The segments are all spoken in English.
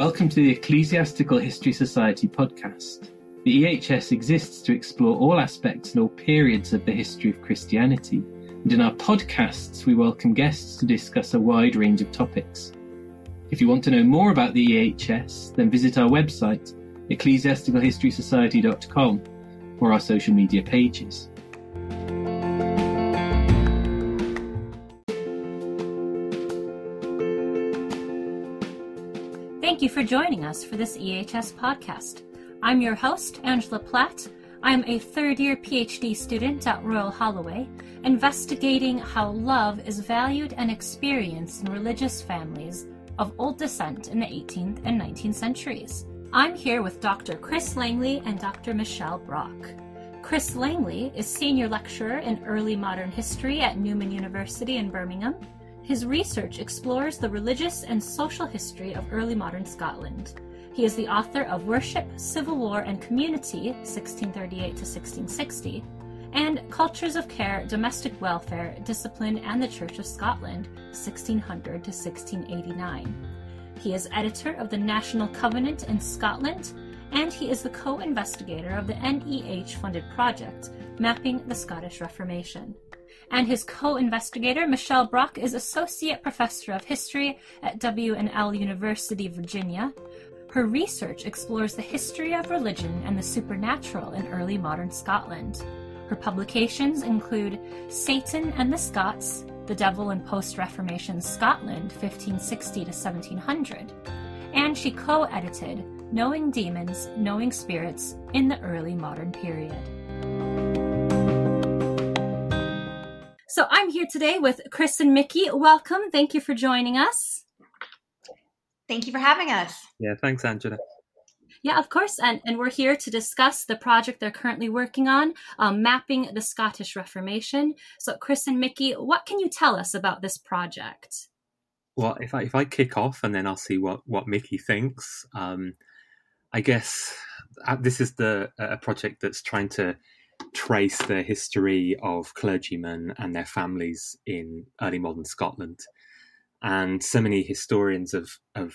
Welcome to the Ecclesiastical History Society podcast. The EHS exists to explore all aspects and all periods of the history of Christianity, and in our podcasts, we welcome guests to discuss a wide range of topics. If you want to know more about the EHS, then visit our website, ecclesiasticalhistorysociety.com, or our social media pages. For joining us for this EHS podcast. I'm your host, Angela Platt. I am a third year PhD student at Royal Holloway, investigating how love is valued and experienced in religious families of old descent in the 18th and 19th centuries. I'm here with Dr. Chris Langley and Dr. Michelle Brock. Chris Langley is Senior Lecturer in Early Modern History at Newman University in Birmingham. His research explores the religious and social history of early modern Scotland. He is the author of Worship, Civil War, and Community, 1638 to 1660, and Cultures of Care, Domestic Welfare, Discipline, and the Church of Scotland, 1600 to 1689. He is editor of the National Covenant in Scotland, and he is the co investigator of the NEH funded project Mapping the Scottish Reformation. And his co investigator, Michelle Brock, is Associate Professor of History at W&L University, Virginia. Her research explores the history of religion and the supernatural in early modern Scotland. Her publications include Satan and the Scots, The Devil in Post Reformation Scotland, 1560 to 1700, and she co edited Knowing Demons, Knowing Spirits in the Early Modern Period. So I'm here today with Chris and Mickey. Welcome. Thank you for joining us. Thank you for having us. Yeah, thanks, Angela. Yeah, of course. And, and we're here to discuss the project they're currently working on, um, mapping the Scottish Reformation. So, Chris and Mickey, what can you tell us about this project? Well, if I if I kick off and then I'll see what what Mickey thinks. Um, I guess uh, this is the a project that's trying to trace the history of clergymen and their families in early modern Scotland. And so many historians of, of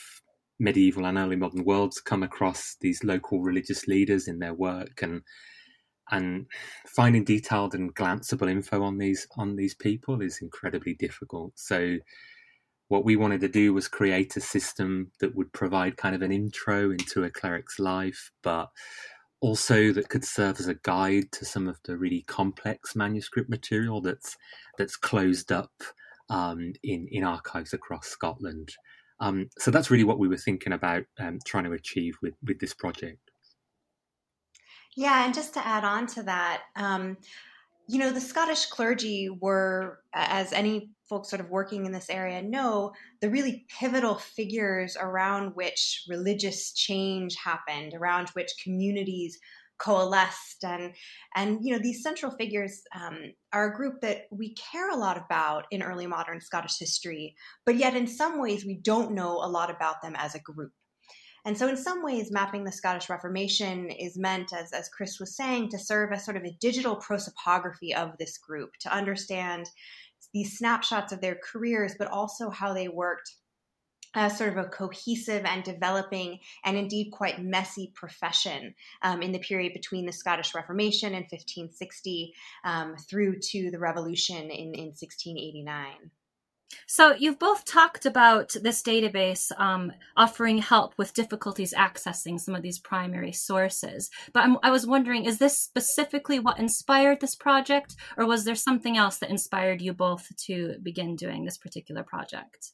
medieval and early modern worlds come across these local religious leaders in their work and and finding detailed and glanceable info on these on these people is incredibly difficult. So what we wanted to do was create a system that would provide kind of an intro into a cleric's life, but also that could serve as a guide to some of the really complex manuscript material that's that's closed up um, in in archives across Scotland. Um, so that's really what we were thinking about um, trying to achieve with with this project. Yeah, and just to add on to that, um, you know, the Scottish clergy were, as any folks sort of working in this area know, the really pivotal figures around which religious change happened, around which communities coalesced. And and you know these central figures um, are a group that we care a lot about in early modern scottish history but yet in some ways we don't know a lot about them as a group and so, in some ways, mapping the Scottish Reformation is meant, as, as Chris was saying, to serve as sort of a digital prosopography of this group, to understand these snapshots of their careers, but also how they worked as sort of a cohesive and developing and indeed quite messy profession um, in the period between the Scottish Reformation in 1560 um, through to the Revolution in, in 1689. So you've both talked about this database um, offering help with difficulties accessing some of these primary sources. But I'm, i was wondering, is this specifically what inspired this project, or was there something else that inspired you both to begin doing this particular project?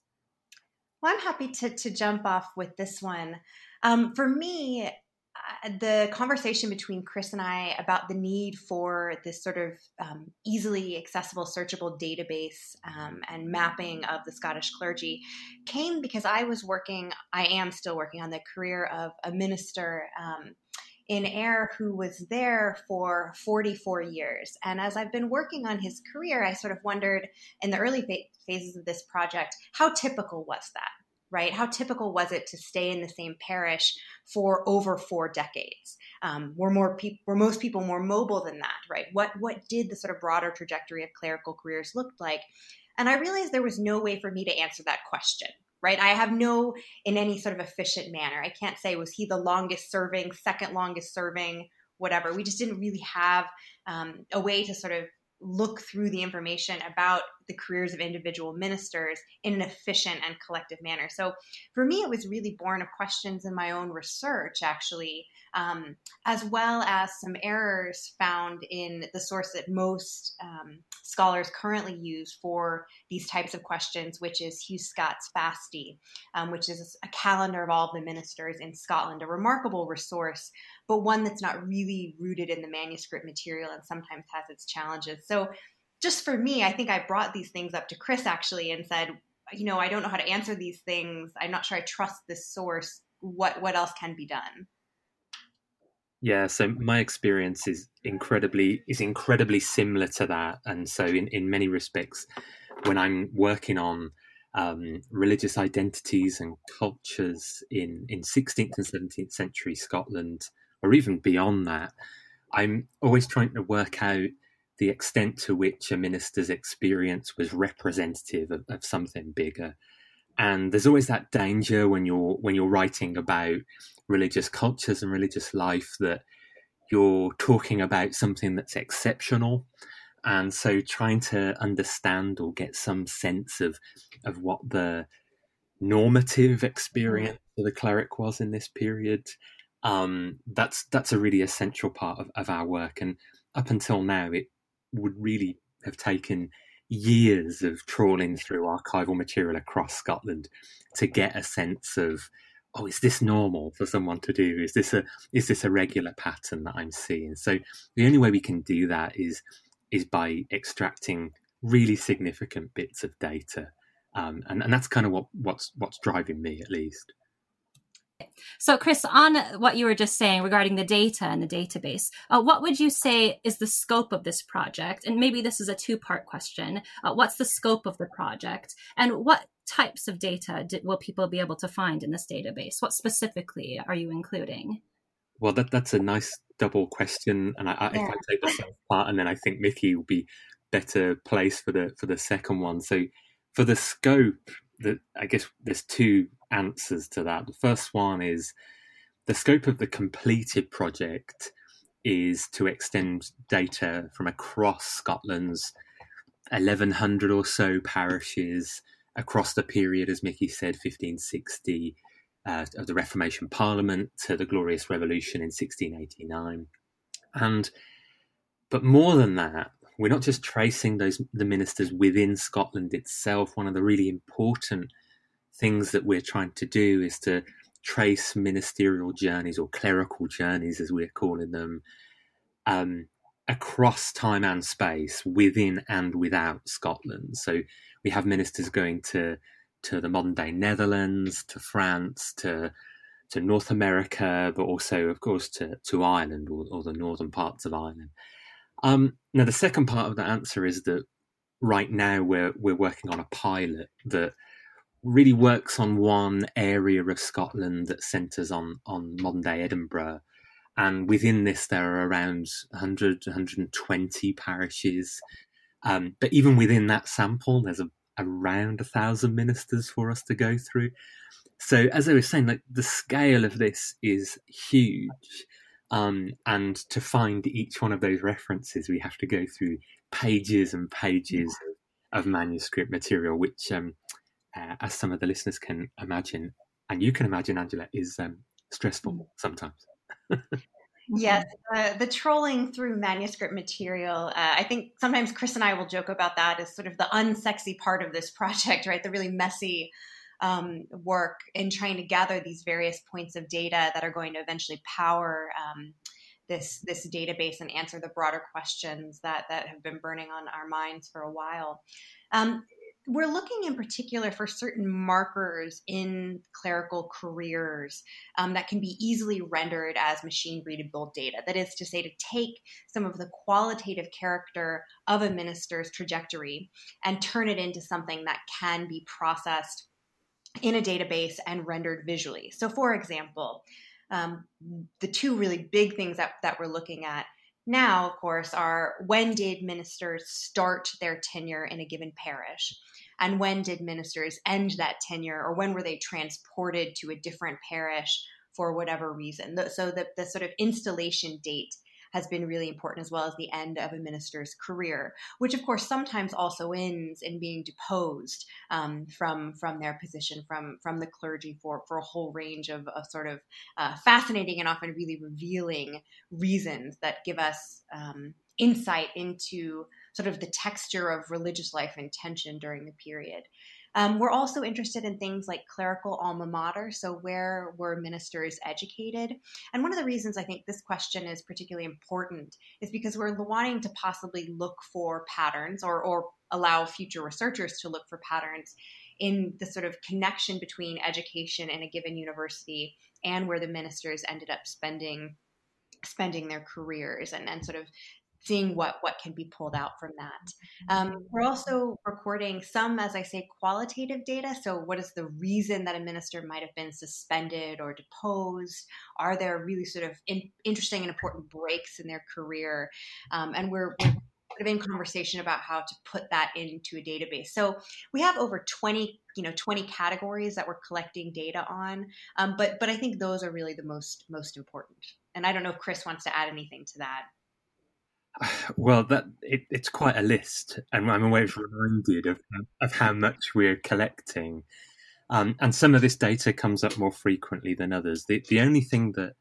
Well, I'm happy to to jump off with this one. Um, for me, the conversation between Chris and I about the need for this sort of um, easily accessible, searchable database um, and mapping of the Scottish clergy came because I was working, I am still working on the career of a minister. Um, in Ayr who was there for 44 years. And as I've been working on his career, I sort of wondered in the early phases of this project, how typical was that? Right? How typical was it to stay in the same parish for over four decades? Um, were more people, were most people more mobile than that, right? What what did the sort of broader trajectory of clerical careers look like? And I realized there was no way for me to answer that question, right? I have no, in any sort of efficient manner. I can't say, was he the longest serving, second longest serving, whatever. We just didn't really have um, a way to sort of look through the information about the careers of individual ministers in an efficient and collective manner. So for me, it was really born of questions in my own research, actually, um, as well as some errors found in the source that most um, scholars currently use for these types of questions, which is Hugh Scott's FASTI, um, which is a calendar of all the ministers in Scotland, a remarkable resource, but one that's not really rooted in the manuscript material and sometimes has its challenges. So just for me, I think I brought these things up to Chris actually and said, you know, I don't know how to answer these things. I'm not sure I trust this source. What what else can be done? Yeah, so my experience is incredibly is incredibly similar to that, and so in in many respects, when I'm working on um, religious identities and cultures in in 16th and 17th century Scotland, or even beyond that, I'm always trying to work out the extent to which a minister's experience was representative of, of something bigger. And there's always that danger when you're when you're writing about religious cultures and religious life that you're talking about something that's exceptional and so trying to understand or get some sense of of what the normative experience of the cleric was in this period um, that's that's a really essential part of, of our work and up until now it would really have taken years of trawling through archival material across Scotland to get a sense of oh is this normal for someone to do? Is this a is this a regular pattern that i'm seeing? So the only way we can do that is is by extracting really significant bits of data. Um, and, and that's kind of what what's what's driving me at least so, Chris, on what you were just saying regarding the data and the database, uh, what would you say is the scope of this project? And maybe this is a two part question. Uh, what's the scope of the project? And what types of data did, will people be able to find in this database? What specifically are you including? Well, that, that's a nice double question. And I, I, yeah. if I take the first part, and then I think Mickey will be better placed for the for the second one. So, for the scope, I guess there's two answers to that. The first one is the scope of the completed project is to extend data from across Scotland's 1100 or so parishes across the period, as Mickey said, 1560 uh, of the Reformation Parliament to the Glorious Revolution in 1689. And but more than that, we're not just tracing those the ministers within Scotland itself. One of the really important things that we're trying to do is to trace ministerial journeys or clerical journeys, as we're calling them, um, across time and space, within and without Scotland. So we have ministers going to to the modern day Netherlands, to France, to to North America, but also, of course, to to Ireland or, or the northern parts of Ireland. Um, now, the second part of the answer is that right now we're we're working on a pilot that really works on one area of Scotland that centres on on modern day Edinburgh. And within this, there are around 100, 120 parishes. Um, but even within that sample, there's a, around a thousand ministers for us to go through. So, as I was saying, like the scale of this is huge. Um, and to find each one of those references, we have to go through pages and pages of, manuscript material, which um, uh, as some of the listeners can imagine, and you can imagine, Angela, is um, stressful mm. sometimes. yes, uh, the trolling through manuscript material. Uh, I think sometimes Chris and I will joke about that as sort of the unsexy part of this project, right? The really messy um, work in trying to gather these various points of data that are going to eventually power. Um, this, this database and answer the broader questions that, that have been burning on our minds for a while. Um, we're looking in particular for certain markers in clerical careers um, that can be easily rendered as machine readable data. That is to say, to take some of the qualitative character of a minister's trajectory and turn it into something that can be processed in a database and rendered visually. So, for example, um, the two really big things that, that we're looking at now, of course, are when did ministers start their tenure in a given parish? and when did ministers end that tenure or when were they transported to a different parish for whatever reason. So the, the sort of installation date has been really important, as well as the end of a minister's career, which of course sometimes also ends in being deposed um, from from their position, from from the clergy for for a whole range of, of sort of uh, fascinating and often really revealing reasons that give us um, insight into sort of the texture of religious life and tension during the period. Um, we're also interested in things like clerical alma mater, so where were ministers educated? And one of the reasons I think this question is particularly important is because we're wanting to possibly look for patterns or, or allow future researchers to look for patterns in the sort of connection between education in a given university and where the ministers ended up spending spending their careers and, and sort of seeing what what can be pulled out from that. Um, we're also recording some, as I say, qualitative data. So, what is the reason that a minister might have been suspended or deposed? Are there really sort of in, interesting and important breaks in their career? Um, and we're, we're sort of in conversation about how to put that into a database. So we have over 20, you know, 20 categories that we're collecting data on. Um, but but I think those are really the most most important. And I don't know if Chris wants to add anything to that. Well, that it, it's quite a list, and I'm always reminded of of how much we're collecting. Um, and some of this data comes up more frequently than others. The the only thing that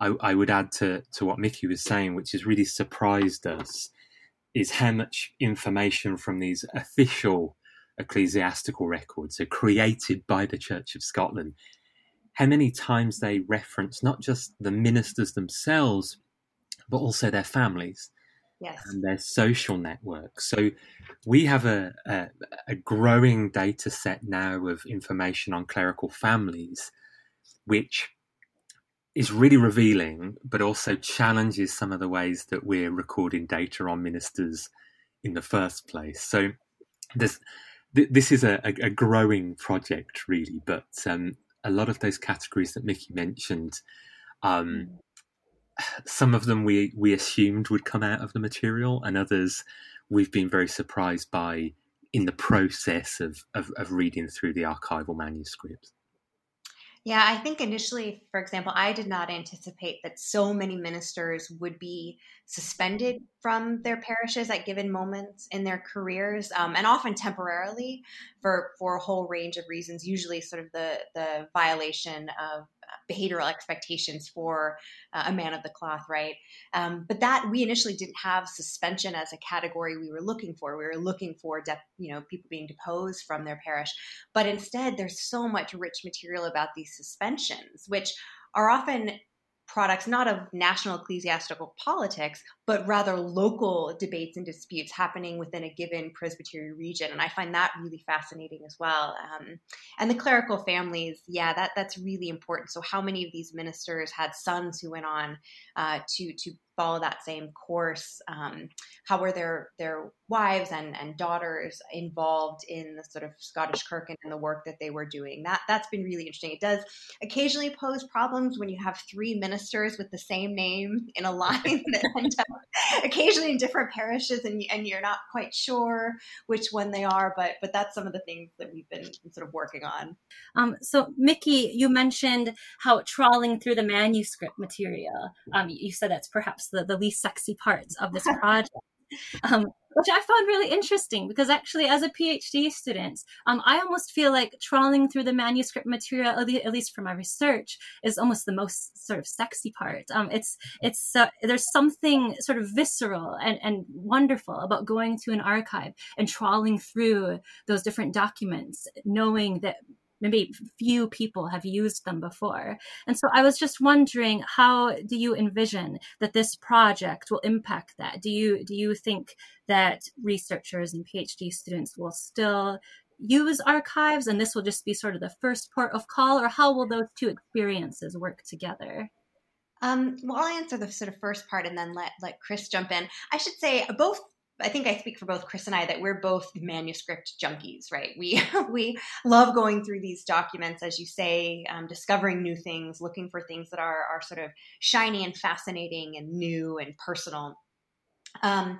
I, I would add to to what Mickey was saying, which has really surprised us, is how much information from these official ecclesiastical records are created by the Church of Scotland. How many times they reference not just the ministers themselves, but also their families yes. and their social networks. So we have a, a, a, growing data set now of information on clerical families, which is really revealing, but also challenges some of the ways that we're recording data on ministers in the first place. So this this is a, a growing project, really, but um, a lot of those categories that Mickey mentioned um, mm some of them we we assumed would come out of the material, and others we've been very surprised by in the process of, of, of reading through the archival manuscripts. Yeah, I think initially, for example, I did not anticipate that so many ministers would be suspended from their parishes at given moments in their careers, um, and often temporarily for for a whole range of reasons. Usually, sort of the the violation of behavioral expectations for uh, a man of the cloth, right? Um, but that we initially didn't have suspension as a category we were looking for. We were looking for, de- you know, people being deposed from their parish, but instead, there's so much rich material about these suspensions, which are often products not of national ecclesiastical politics, but rather local debates and disputes happening within a given presbytery region. And I find that really fascinating as well. Um, and the clerical families, yeah, that that's really important. So how many of these ministers had sons who went on uh, to to follow that same course? Um, how were their their wives and, and daughters involved in the sort of Scottish Kirk and the work that they were doing? That that's been really interesting. It does occasionally pose problems when you have three ministers with the same name in a line that end up occasionally in different parishes, and and you're not quite sure which one they are. But but that's some of the things that we've been sort of working on. Um, so Mickey, you mentioned how trawling through the manuscript material. Um, you said that's perhaps the, the least sexy parts of this project. Um, which I found really interesting because actually, as a PhD student, um, I almost feel like trawling through the manuscript material, at least for my research, is almost the most sort of sexy part. Um, it's it's uh, there's something sort of visceral and, and wonderful about going to an archive and trawling through those different documents, knowing that maybe few people have used them before. And so I was just wondering, how do you envision that this project will impact that? Do you do you think that researchers and PhD students will still use archives and this will just be sort of the first port of call or how will those two experiences work together um, well, I'll answer the sort of first part and then let let Chris jump in. I should say both I think I speak for both Chris and I that we're both manuscript junkies, right? We we love going through these documents, as you say, um, discovering new things, looking for things that are are sort of shiny and fascinating and new and personal. Um,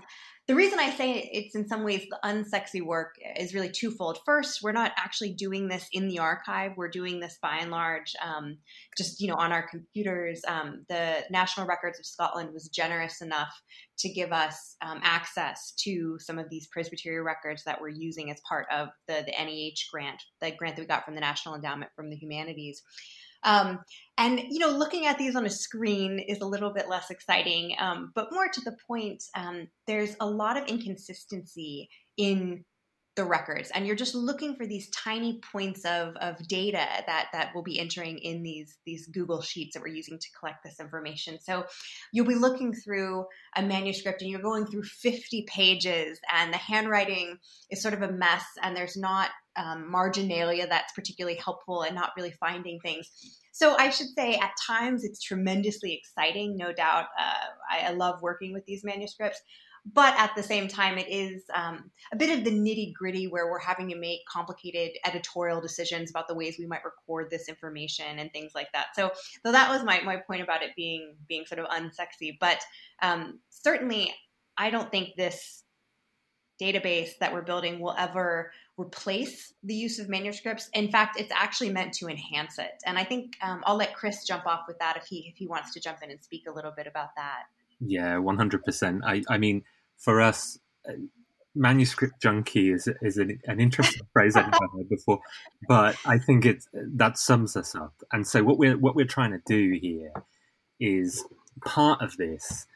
the reason I say it's in some ways the unsexy work is really twofold. First, we're not actually doing this in the archive. We're doing this by and large um, just you know on our computers. Um, the National Records of Scotland was generous enough to give us um, access to some of these Presbyterian records that we're using as part of the the NEH grant, the grant that we got from the National Endowment from the Humanities. Um, and you know, looking at these on a screen is a little bit less exciting, um, but more to the point, um, there's a lot of inconsistency in the records and you're just looking for these tiny points of, of data that that we'll be entering in these these google sheets that we're using to collect this information so you'll be looking through a manuscript and you're going through 50 pages and the handwriting is sort of a mess and there's not um, marginalia that's particularly helpful and not really finding things. So I should say at times it's tremendously exciting, no doubt. Uh, I, I, love working with these manuscripts. But at the same time, it is um, a bit of the nitty gritty where we're having to make complicated editorial decisions about the ways we might record this information and things like that. So, so that was my, my point about it being being sort of unsexy. But um, certainly, I don't think this database that we're building will ever replace the use of manuscripts. In fact, it's actually meant to enhance it. And I think um, I'll let Chris jump off with that if he if he wants to jump in and speak a little bit about that. Yeah, one hundred percent. I I mean, for us. Manuscript junkie is is an, an interesting phrase I've never heard before, but I think it that sums us up. And so what we're what we're trying to do here is part of this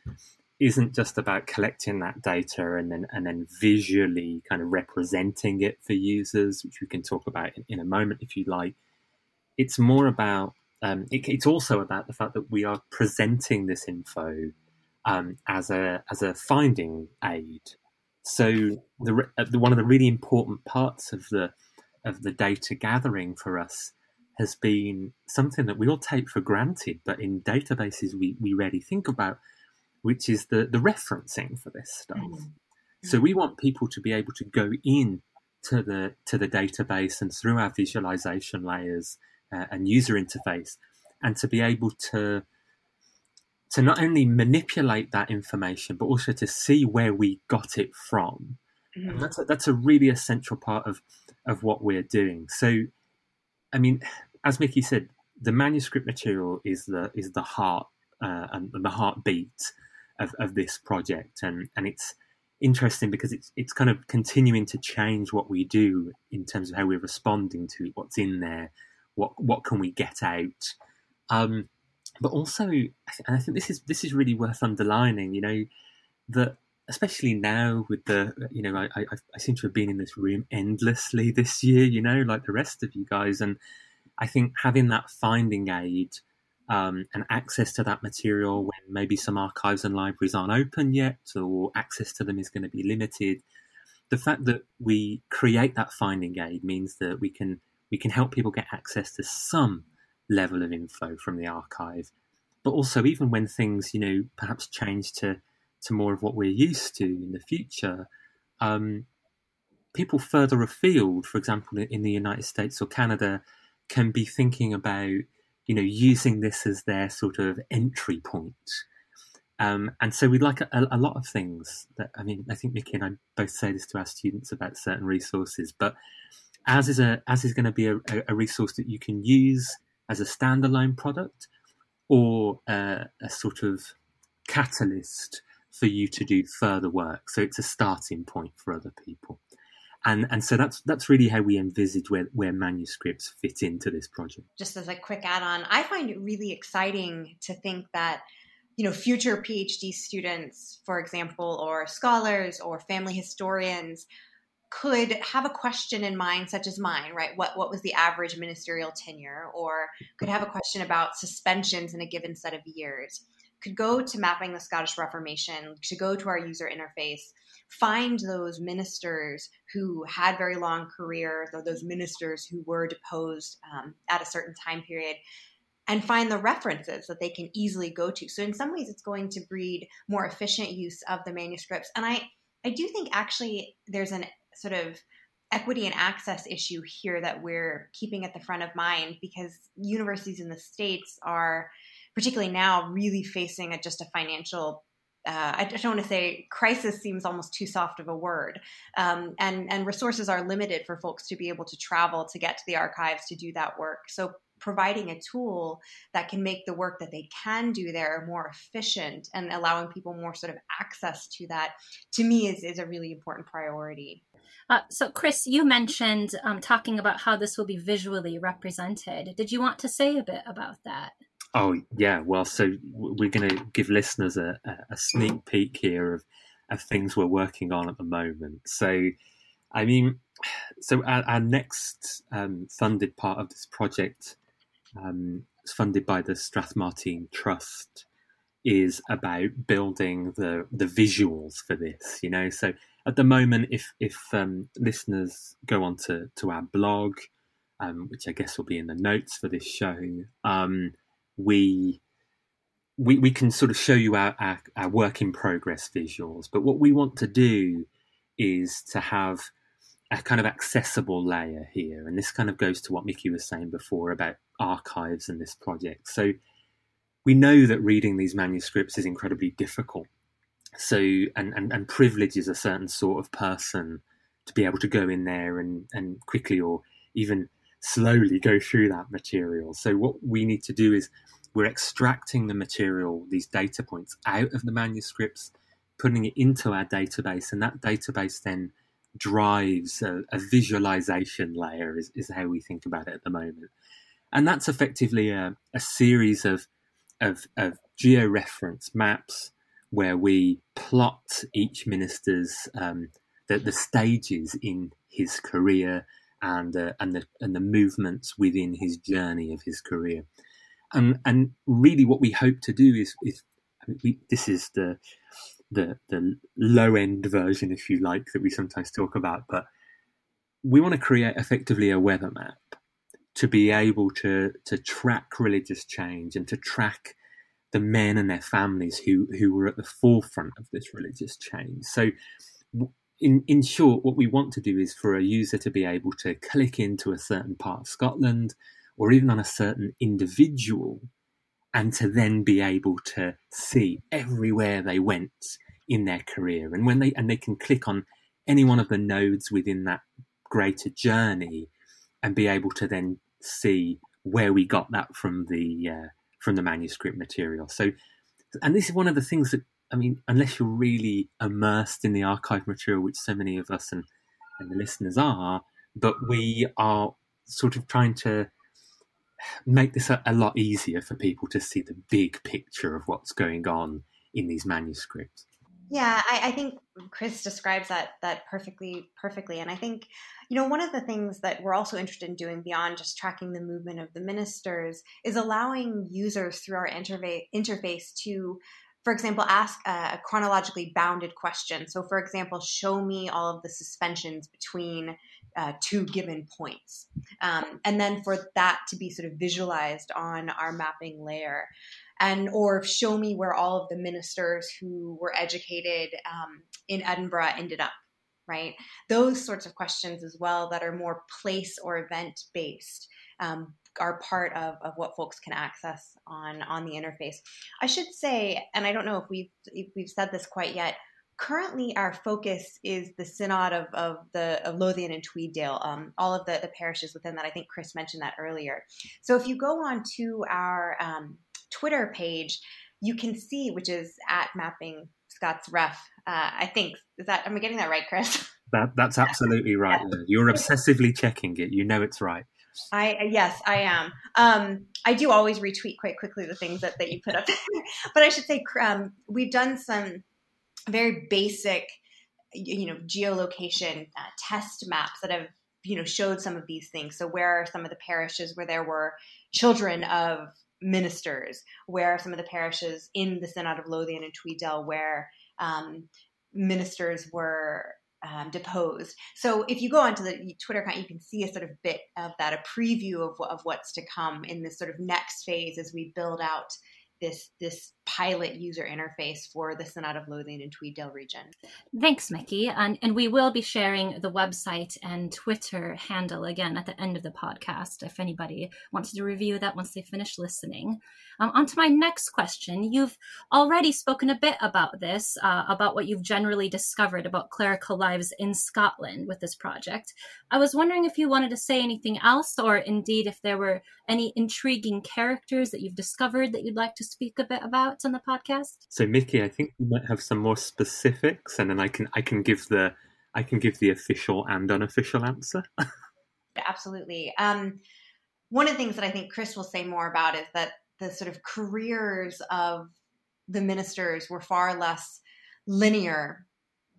isn't just about collecting that data and then and then visually kind of representing it for users, which we can talk about in, in a moment if you like. It's more about um, it, it's also about the fact that we are presenting this info um, as a as a finding aid. So the, the one of the really important parts of the of the data gathering for us has been something that we all take for granted, but in databases we, we rarely think about, which is the, the referencing for this stuff. Mm-hmm. So we want people to be able to go in to the to the database and through our visualization layers uh, and user interface, and to be able to to not only manipulate that information but also to see where we got it from. Mm-hmm. And that's a, that's a really essential part of of what we're doing. So, I mean, as Mickey said, the manuscript material is the is the heart uh, and the heartbeat of, of this project, and and it's interesting because it's it's kind of continuing to change what we do in terms of how we're responding to what's in there, what what can we get out, um, but also, and I think this is this is really worth underlining. You know, that especially now with the you know I, I, I seem to have been in this room endlessly this year. You know, like the rest of you guys, and I think having that finding aid um, and access to that material when maybe some archives and libraries aren't open yet or access to them is going to be limited. The fact that we create that finding aid means that we can we can help people get access to some level of info from the archive, but also even when things you know perhaps change to to more of what we're used to in the future. Um, people further afield, for example, in the United States or Canada, can be thinking about you know, using this as their sort of entry point. Um, and so we like a, a, lot of things that, I mean, I think Mickey and I both say this to our students about certain resources, but as is a, as is going to be a, a, resource that you can use as a standalone product or uh, a sort of catalyst for you to do further work. So it's a starting point for other people and and so that's that's really how we envisage where, where manuscripts fit into this project just as a quick add-on i find it really exciting to think that you know future phd students for example or scholars or family historians could have a question in mind such as mine right what what was the average ministerial tenure or could have a question about suspensions in a given set of years could go to mapping the scottish reformation to go to our user interface find those ministers who had very long careers or those ministers who were deposed um, at a certain time period and find the references that they can easily go to. So in some ways it's going to breed more efficient use of the manuscripts. And I I do think actually there's an sort of equity and access issue here that we're keeping at the front of mind because universities in the states are particularly now really facing a, just a financial uh, I don't want to say crisis seems almost too soft of a word, um, and and resources are limited for folks to be able to travel to get to the archives to do that work. So providing a tool that can make the work that they can do there more efficient and allowing people more sort of access to that to me is, is a really important priority. Uh, so chris you mentioned um, talking about how this will be visually represented. Did you want to say a bit about that? Oh yeah. Well so we're going to give listeners a, a sneak peek here of, of things we're working on at the moment. So i mean so our, our next um, funded part of this project um, it's funded by the Strathmartine Trust, is about building the the visuals for this. You know, so at the moment, if if um, listeners go onto to our blog, um, which I guess will be in the notes for this show, um, we we we can sort of show you our, our, our work in progress visuals. But what we want to do is to have a kind of accessible layer here. And this kind of goes to what Mickey was saying before about archives and this project. So we know that reading these manuscripts is incredibly difficult. So, and, and, and privileges a certain sort of person to be able to go in there and, and quickly or even slowly go through that material. So, what we need to do is we're extracting the material, these data points, out of the manuscripts, putting it into our database, and that database then drives a, a visualization layer is, is, how we think about it at the moment. And that's effectively a, a series of, of, of georeference maps where we plot each minister's um, the, the stages in his career and uh, and the and the movements within his journey of his career. And and really what we hope to do is is we, this is the the the low end version, if you like, that we sometimes talk about. But we want to create effectively a weather map to be able to to track religious change and to track the men and their families who who were at the forefront of this religious change. So. In, in short, what we want to do is for a user to be able to click into a certain part of Scotland or even on a certain individual and to then be able to see everywhere they went in their career. And when they and they can click on any one of the nodes within that greater journey and be able to then see where we got that from the uh, from the manuscript material. So and this is one of the things that i mean unless you're really immersed in the archive material which so many of us and, and the listeners are but we are sort of trying to make this a, a, lot easier for people to see the big picture of what's going on in these manuscripts. Yeah, I, I, think Chris describes that that perfectly perfectly. And I think, you know, one of the things that we're also interested in doing beyond just tracking the movement of the ministers is allowing users through our interface interface to for example, ask a chronologically bounded question. So, for example, show me all of the suspensions between uh, two given points. Um, and then for that to be sort of visualized on our mapping layer. And or show me where all of the ministers who were educated um, in Edinburgh ended up, right? Those sorts of questions as well that are more place or event based. Um, are part of, of what folks can access on on the interface. I should say, and I don't know if we've if we've said this quite yet, currently our focus is the synod of, of the of Lothian and Tweeddale, um, all of the, the parishes within that. I think Chris mentioned that earlier. So if you go on to our um, Twitter page, you can see, which is at mapping Scots Ref. Uh, I think is that am I getting that right, Chris? That that's absolutely right. Yeah. You're obsessively checking it. You know it's right. I yes, I am. Um, I do always retweet quite quickly the things that, that you put up, but I should say um, we've done some very basic, you know, geolocation uh, test maps that have you know showed some of these things. So where are some of the parishes where there were children of ministers? Where are some of the parishes in the Synod of Lothian and Tweeddale where um, ministers were um, deposed. So if you go onto the Twitter account, you can see a sort of bit of that, a preview of, of what's to come in this sort of next phase as we build out this this pilot user interface for the Synod of Lothian and Tweeddale region. Thanks, Mickey. And, and we will be sharing the website and Twitter handle again at the end of the podcast if anybody wants to review that once they finish listening. Um, on to my next question. You've already spoken a bit about this, uh, about what you've generally discovered about clerical lives in Scotland with this project. I was wondering if you wanted to say anything else, or indeed if there were any intriguing characters that you've discovered that you'd like to speak a bit about on the podcast. So, Mickey, I think we might have some more specifics, and then I can I can give the I can give the official and unofficial answer. Absolutely. Um, one of the things that I think Chris will say more about is that the sort of careers of the ministers were far less linear,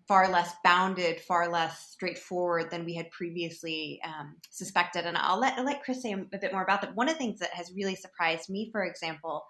far less bounded, far less straightforward than we had previously um, suspected. And I'll let, I'll let Chris say a bit more about that. One of the things that has really surprised me, for example,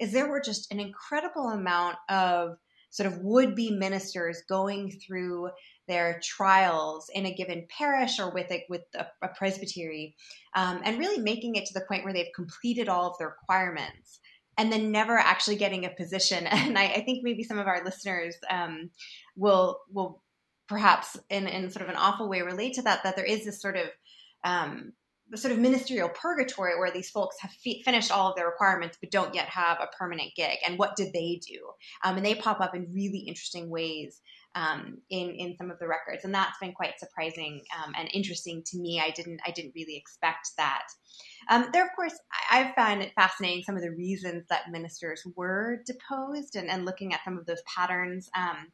is there were just an incredible amount of sort of would be ministers going through their trials in a given parish or with a, with a, a presbytery, um, and really making it to the point where they've completed all of the requirements, and then never actually getting a position. And I, I think maybe some of our listeners um, will will perhaps in in sort of an awful way relate to that. That there is this sort of um, sort of ministerial purgatory where these folks have fi- finished all of their requirements but don't yet have a permanent gig and what did they do um, and they pop up in really interesting ways um, in in some of the records, and that's been quite surprising um, and interesting to me. I didn't I didn't really expect that. Um, there, of course, I, have found it fascinating some of the reasons that ministers were deposed, and, and looking at some of those patterns. Um,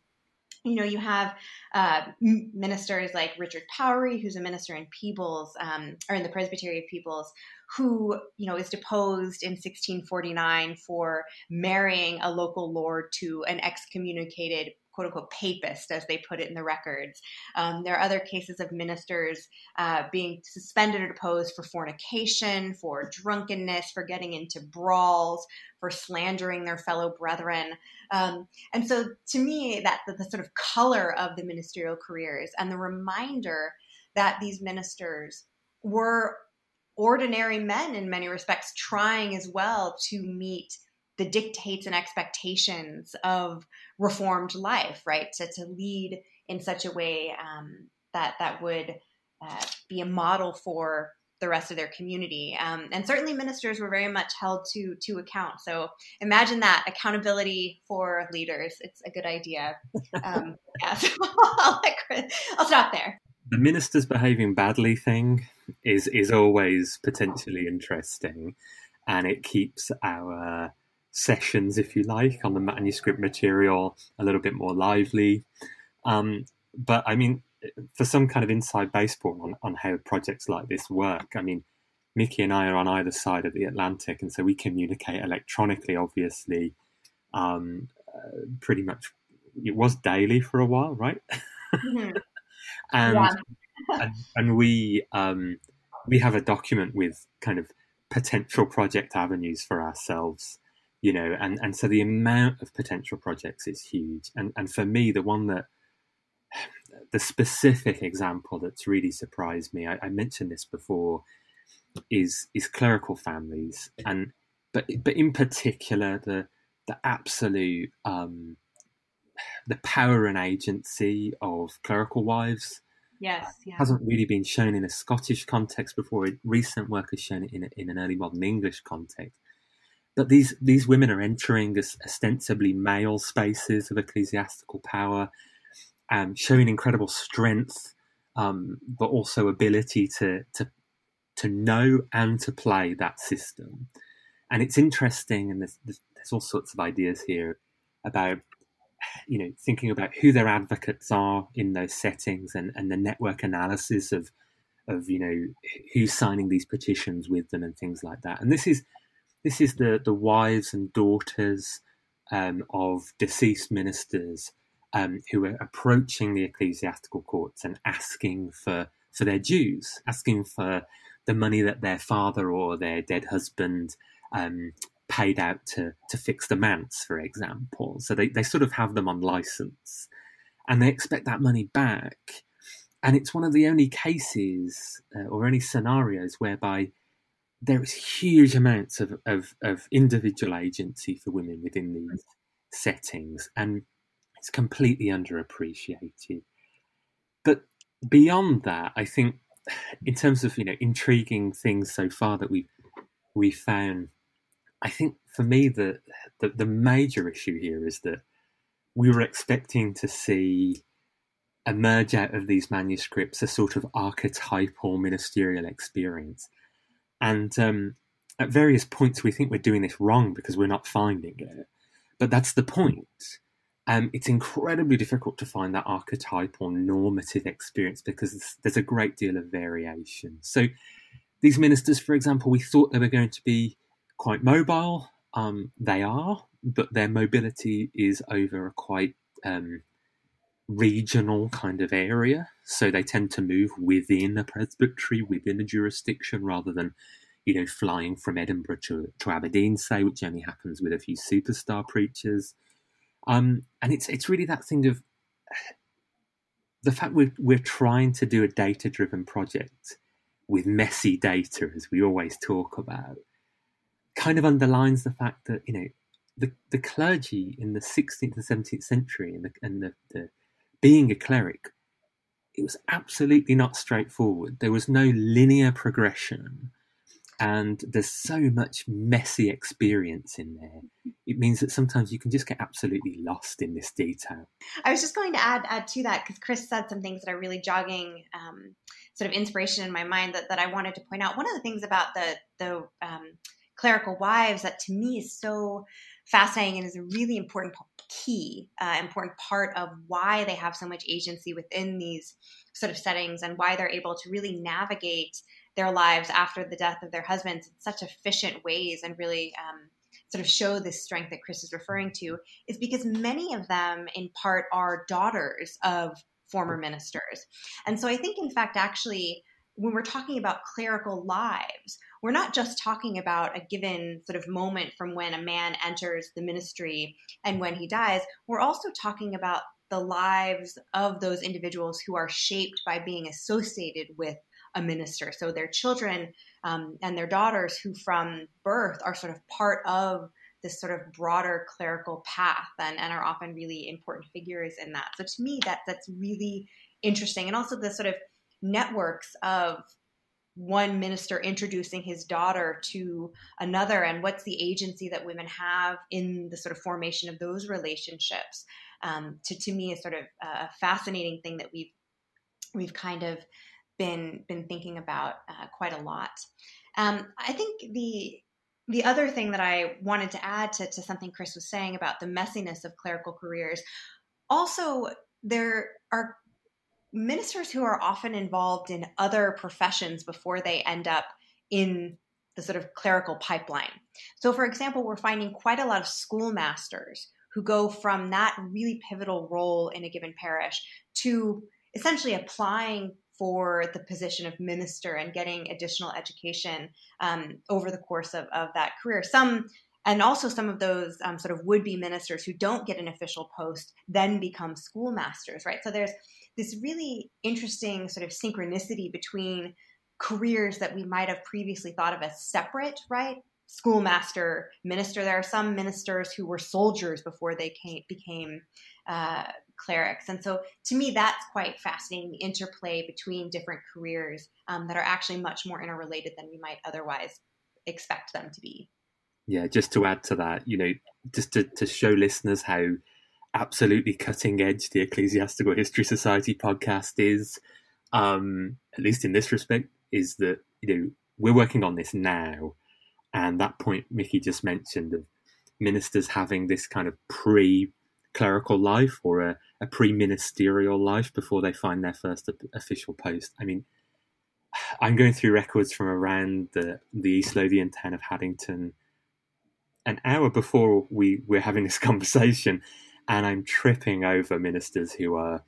you know, you have uh, ministers like Richard Powery, who's a minister in Peebles, um, or in the Presbytery of Peebles, who, you know, is deposed in 1649 for marrying a local lord to an excommunicated quote unquote papist, as they put it in the records. Um, there are other cases of ministers uh, being suspended or deposed for fornication, for drunkenness, for getting into brawls, for slandering their fellow brethren. Um, and so, to me, that the, the sort of color of the ministerial careers and the reminder that these ministers were ordinary men in many respects, trying as well to meet the dictates and expectations of reformed life, right? To, to lead in such a way um, that that would uh, be a model for the rest of their community. Um, and certainly ministers were very much held to to account. So imagine that accountability for leaders. It's a good idea. Um, yeah, so I'll, I'll stop there. The ministers behaving badly thing is is always potentially interesting, and it keeps our sessions, if you like, on the manuscript material a little bit more lively. Um, but I mean, for some kind of inside baseball on, on how projects like this work, I mean, Mickey and I are on either side of the Atlantic, and so we communicate electronically, obviously, um, uh, pretty much. It was daily for a while, right? Mm-hmm. and, yeah. and, and we um, we have a document with kind of potential project avenues for ourselves you know, and, and so the amount of potential projects is huge. And, and for me, the one that, the specific example that's really surprised me, I, I mentioned this before, is is clerical families, and but but in particular the the absolute um, the power and agency of clerical wives. Yes, yeah. hasn't really been shown in a Scottish context before. Recent work has shown it in, a, in an early modern English context. But these these women are entering this ostensibly male spaces of ecclesiastical power, um, showing incredible strength, um, but also ability to to to know and to play that system. And it's interesting, and there's, there's, there's all sorts of ideas here about you know thinking about who their advocates are in those settings and, and the network analysis of of you know who's signing these petitions with them and things like that and this is this is the, the wives and daughters um, of deceased ministers um, who are approaching the ecclesiastical courts and asking for, for their dues, asking for the money that their father or their dead husband um, paid out to, to fix the manse, for example. So they, they sort of have them on license and they expect that money back. And it's one of the only cases uh, or any scenarios whereby there is huge amounts of, of, of individual agency for women within these settings, and it's completely underappreciated. But beyond that, I think in terms of you know intriguing things so far that we we found, I think for me the, the the major issue here is that we were expecting to see emerge out of these manuscripts a sort of archetypal ministerial experience. And um, at various points, we think we're doing this wrong because we're not finding it. But that's the point. Um, it's incredibly difficult to find that archetypal normative experience because there's a great deal of variation. So, these ministers, for example, we thought they were going to be quite mobile. Um, they are, but their mobility is over a quite um, regional kind of area. So they tend to move within a presbytery, within a jurisdiction, rather than, you know, flying from Edinburgh to, to Aberdeen, say, which only happens with a few superstar preachers. Um, and it's it's really that thing of the fact we're we're trying to do a data driven project with messy data, as we always talk about, kind of underlines the fact that you know the the clergy in the 16th and 17th century and the and the, the being a cleric, it was absolutely not straightforward. There was no linear progression, and there's so much messy experience in there. It means that sometimes you can just get absolutely lost in this detail. I was just going to add add to that because Chris said some things that are really jogging um, sort of inspiration in my mind that, that I wanted to point out. One of the things about the the um, clerical wives that to me is so fascinating and is a really important key, uh, important part of why they have so much agency within these sort of settings and why they're able to really navigate their lives after the death of their husbands in such efficient ways and really um, sort of show this strength that Chris is referring to is because many of them, in part, are daughters of former ministers. And so I think, in fact, actually, when we're talking about clerical lives, we're not just talking about a given sort of moment from when a man enters the ministry and when he dies. We're also talking about the lives of those individuals who are shaped by being associated with a minister. So their children um, and their daughters, who from birth are sort of part of this sort of broader clerical path and, and are often really important figures in that. So to me, that that's really interesting, and also the sort of networks of one minister introducing his daughter to another and what's the agency that women have in the sort of formation of those relationships um, to, to me is sort of a fascinating thing that we've we've kind of been been thinking about uh, quite a lot. Um, i think the the other thing that i wanted to add to, to something chris was saying about the messiness of clerical careers also there are ministers who are often involved in other professions before they end up in the sort of clerical pipeline. So, for example, we're finding quite a lot of schoolmasters who go from that really pivotal role in a given parish to essentially applying for the position of minister and getting additional education um, over the course of, of that career. Some and also some of those um, sort of would-be ministers who don't get an official post then become schoolmasters right so there's this really interesting sort of synchronicity between careers that we might have previously thought of as separate, right? Schoolmaster, minister. There are some ministers who were soldiers before they came, became uh, clerics. And so to me, that's quite fascinating the interplay between different careers um, that are actually much more interrelated than we might otherwise expect them to be. Yeah, just to add to that, you know, just to, to show listeners how absolutely cutting edge the Ecclesiastical History Society podcast is, um, at least in this respect, is that you know we're working on this now, and that point Mickey just mentioned of ministers having this kind of pre clerical life or a, a pre ministerial life before they find their first official post. I mean, I'm going through records from around the the East Lothian town of Haddington an hour before we we're having this conversation and I'm tripping over ministers who are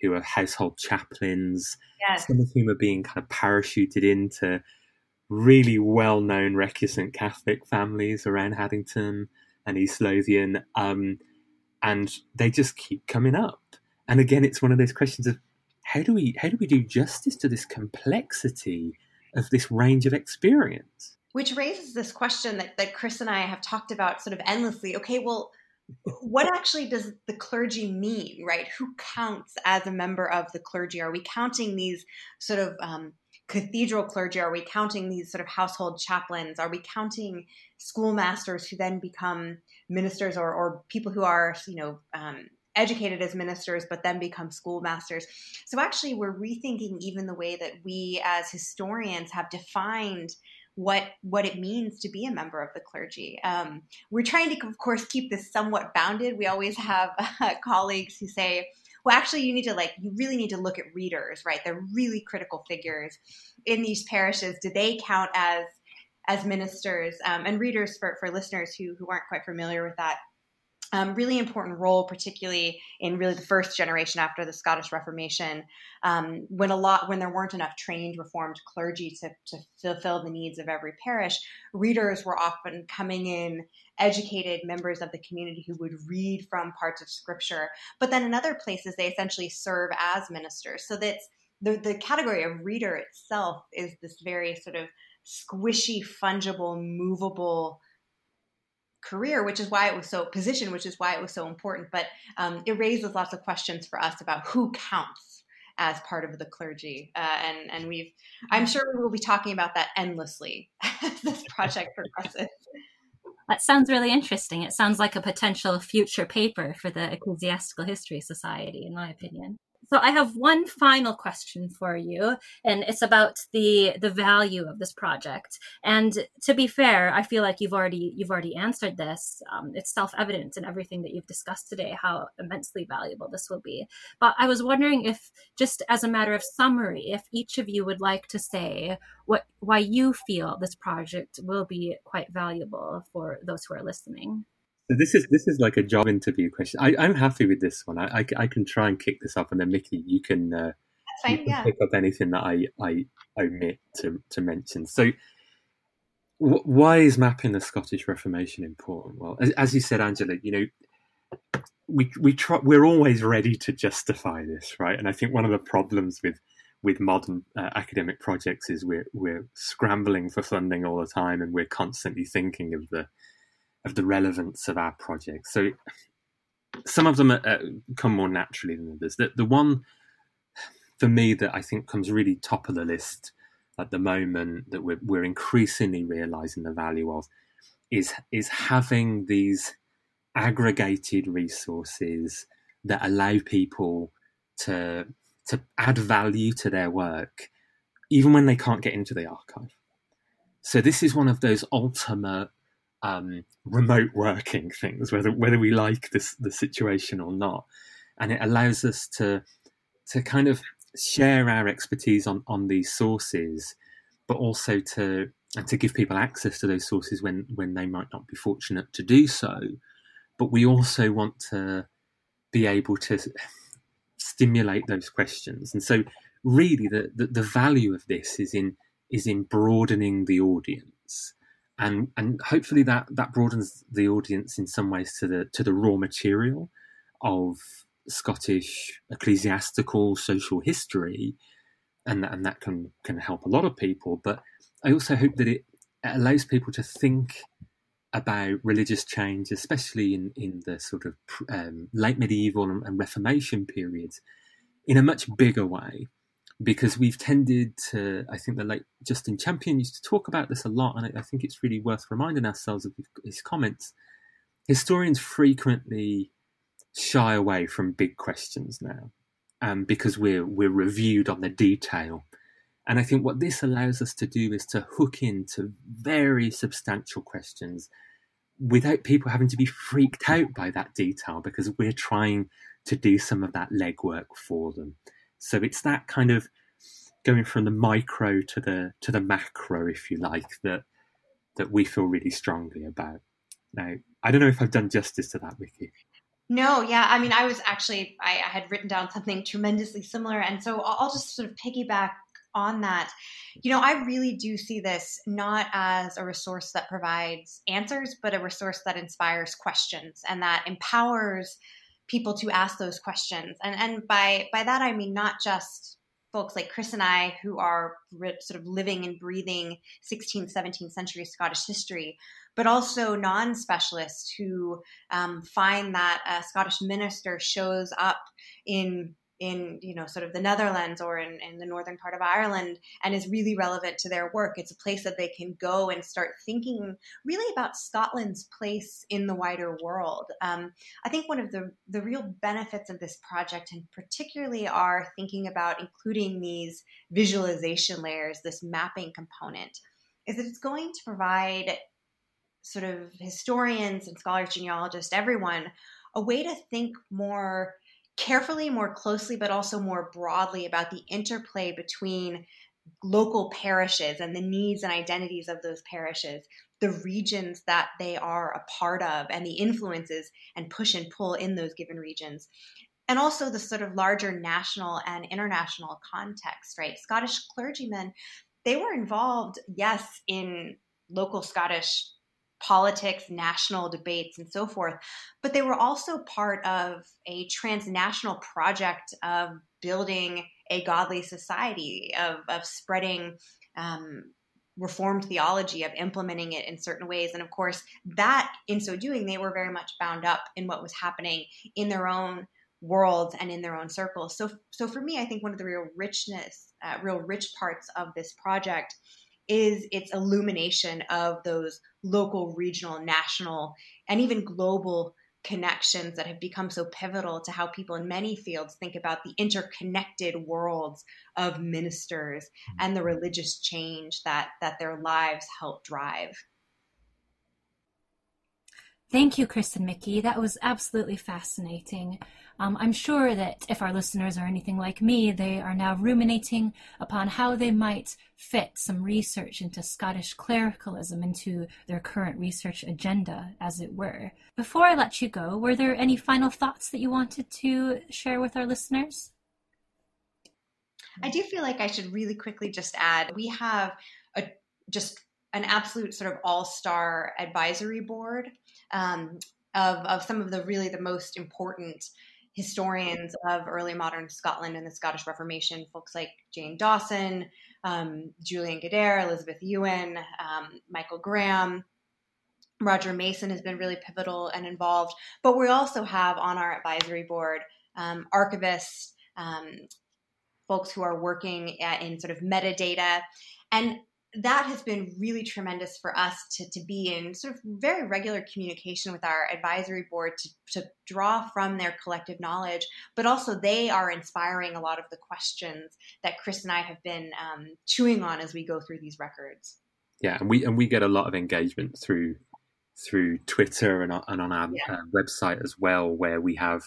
who are household chaplains. Yes. Some of whom are being kind of parachuted into really well-known recusant Catholic families around Haddington and East Lothian, um, and they just keep coming up. And again, it's one of those questions of how do we how do we do justice to this complexity of this range of experience? Which raises this question that, that Chris and I have talked about sort of endlessly. Okay, well, what actually does the clergy mean, right? Who counts as a member of the clergy? Are we counting these sort of um, cathedral clergy? Are we counting these sort of household chaplains? Are we counting schoolmasters who then become ministers or, or people who are, you know, um, educated as ministers but then become schoolmasters? So actually, we're rethinking even the way that we as historians have defined what what it means to be a member of the clergy. Um, we're trying to, of course, keep this somewhat bounded. We always have uh, colleagues who say, "Well, actually, you need to like you really need to look at readers, right? They're really critical figures in these parishes. Do they count as as ministers um, and readers for for listeners who who aren't quite familiar with that?" Um, really important role, particularly in really the first generation after the Scottish Reformation, um, when a lot when there weren't enough trained Reformed clergy to, to fulfill the needs of every parish, readers were often coming in educated members of the community who would read from parts of Scripture. But then in other places, they essentially serve as ministers. So that the the category of reader itself is this very sort of squishy, fungible, movable career, which is why it was so positioned, which is why it was so important. But um, it raises lots of questions for us about who counts as part of the clergy, uh, and and we've I'm sure we will be talking about that endlessly as this project progresses. That sounds really interesting. It sounds like a potential future paper for the Ecclesiastical History Society, in my opinion. So I have one final question for you, and it's about the the value of this project. And to be fair, I feel like you've already you've already answered this. Um, it's self evident in everything that you've discussed today how immensely valuable this will be. But I was wondering if, just as a matter of summary, if each of you would like to say what why you feel this project will be quite valuable for those who are listening. So this is this is like a job interview question. I, am happy with this one. I, I, I, can try and kick this up, and then Mickey, you can, uh, fine, you can yeah. pick up anything that I, I omit to, to mention. So, wh- why is mapping the Scottish Reformation important? Well, as, as you said, Angela, you know, we we try, we're always ready to justify this, right? And I think one of the problems with with modern uh, academic projects is we're we're scrambling for funding all the time, and we're constantly thinking of the of the relevance of our projects. So some of them are, uh, come more naturally than others. The, the one for me that I think comes really top of the list at the moment that we're, we're increasingly realizing the value of is is having these aggregated resources that allow people to to add value to their work even when they can't get into the archive. So this is one of those ultimate um, remote working things, whether whether we like this the situation or not, and it allows us to to kind of share our expertise on on these sources, but also to and to give people access to those sources when when they might not be fortunate to do so. But we also want to be able to stimulate those questions, and so really the, the, the value of this is in is in broadening the audience and and hopefully that that broadens the audience in some ways to the to the raw material of Scottish ecclesiastical social history, and and that can can help a lot of people. But I also hope that it allows people to think about religious change, especially in in the sort of um, late medieval and, and Reformation periods, in a much bigger way because we've tended to, I think the late Justin Champion used to talk about this a lot, and I, I think it's really worth reminding ourselves of his comments. Historians frequently shy away from big questions now, um, because we're we're reviewed on the detail, and I think what this allows us to do is to hook into very substantial questions without people having to be freaked out by that detail because we're trying to do some of that legwork for them. So it's that kind of going from the micro to the to the macro, if you like, that that we feel really strongly about. Now, I don't know if I've done justice to that, Vicky. No, yeah. I mean, I was actually I, I had written down something tremendously similar, and so I'll, I'll just sort of piggyback on that. You know, I really do see this not as a resource that provides answers, but a resource that inspires questions and that empowers people to ask those questions. And and by by that I mean not just folks like Chris and I, who are sort of living and breathing 16th, 17th century Scottish history, but also non specialists who um, find that a Scottish minister shows up in in you know sort of the Netherlands or in, in, the northern part of Ireland and is really relevant to their work. It's a place that they can go and start thinking really about Scotland's place in the wider world. Um, I think one of the the real benefits of this project, and particularly are thinking about including these visualization layers, this mapping component, is that it's going to provide sort of historians and scholars, genealogists, everyone, a way to think more carefully, more closely, but also more broadly about the interplay between local parishes and the needs and identities of those parishes, the regions that they are a part of, and the influences and push and pull in those given regions. And also the sort of larger national and international context, right? Scottish clergymen, they were involved, yes, in local Scottish politics, national debates, and so forth. But they were also part of a transnational project of building a godly society, of, of spreading um, reformed theology, of implementing it in certain ways. And of course, that in so doing, they were very much bound up in what was happening in their own worlds and in their own circles. So, so for me, I think one of the real richness, uh, real rich parts of this project is its illumination of those local, regional, national, and even global connections that have become so pivotal to how people in many fields think about the interconnected worlds of ministers mm-hmm. and the religious change that that their lives help drive. Thank you, Chris and Mickey. That was absolutely fascinating. Um, I'm sure that if our listeners are anything like me, they are now ruminating upon how they might fit some research into Scottish clericalism into their current research agenda, as it were. Before I let you go, were there any final thoughts that you wanted to share with our listeners? I do feel like I should really quickly just add we have a just an absolute sort of all-star advisory board um, of, of some of the really the most important historians of early modern Scotland and the Scottish Reformation, folks like Jane Dawson, um, Julian Goodare, Elizabeth Ewan, um, Michael Graham. Roger Mason has been really pivotal and involved. But we also have on our advisory board um, archivists, um, folks who are working at, in sort of metadata. And that has been really tremendous for us to, to be in sort of very regular communication with our advisory board to, to draw from their collective knowledge, but also they are inspiring a lot of the questions that Chris and I have been um, chewing on as we go through these records. Yeah, and we and we get a lot of engagement through through Twitter and, and on our yeah. uh, website as well, where we have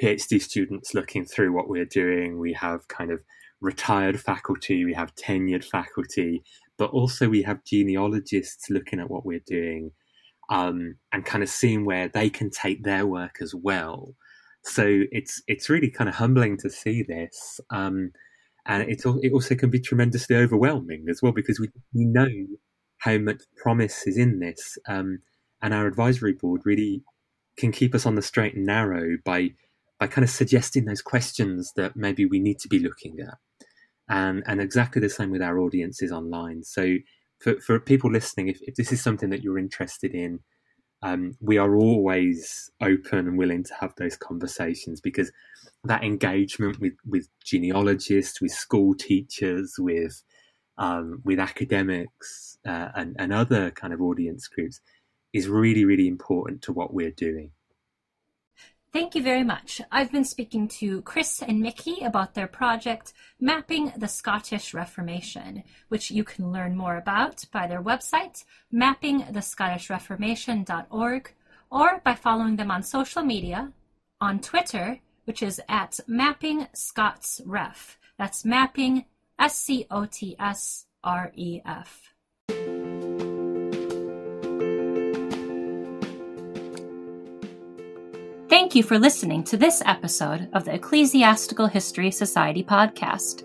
PhD students looking through what we're doing. We have kind of retired faculty, we have tenured faculty, but also we have genealogists looking at what we're doing um, and kind of seeing where they can take their work as well. So it's it's really kind of humbling to see this, um, and it it also can be tremendously overwhelming as well because we we know how much promise is in this, um, and our advisory board really can keep us on the straight and narrow by by kind of suggesting those questions that maybe we need to be looking at and and exactly the same with our audiences online. So for for people listening, if, if this is something that you're interested in, um, we are always open and willing to have those conversations because that engagement with with genealogists, with school teachers, with um, with academics uh, and, and other kind of audience groups is really really important to what we're doing. Thank you very much. I've been speaking to Chris and Mickey about their project, Mapping the Scottish Reformation, which you can learn more about by their website, mappingthescottishreformation.org, or by following them on social media, on Twitter, which is at Mapping Scots Ref. That's Mapping S C O T S R E F. Thank you for listening to this episode of the Ecclesiastical History Society podcast.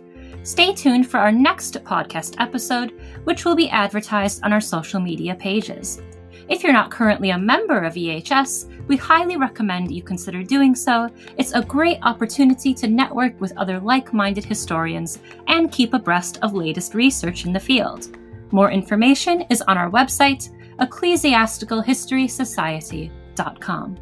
Stay tuned for our next podcast episode, which will be advertised on our social media pages. If you're not currently a member of EHS, we highly recommend you consider doing so. It's a great opportunity to network with other like minded historians and keep abreast of latest research in the field. More information is on our website, ecclesiasticalhistorysociety.com.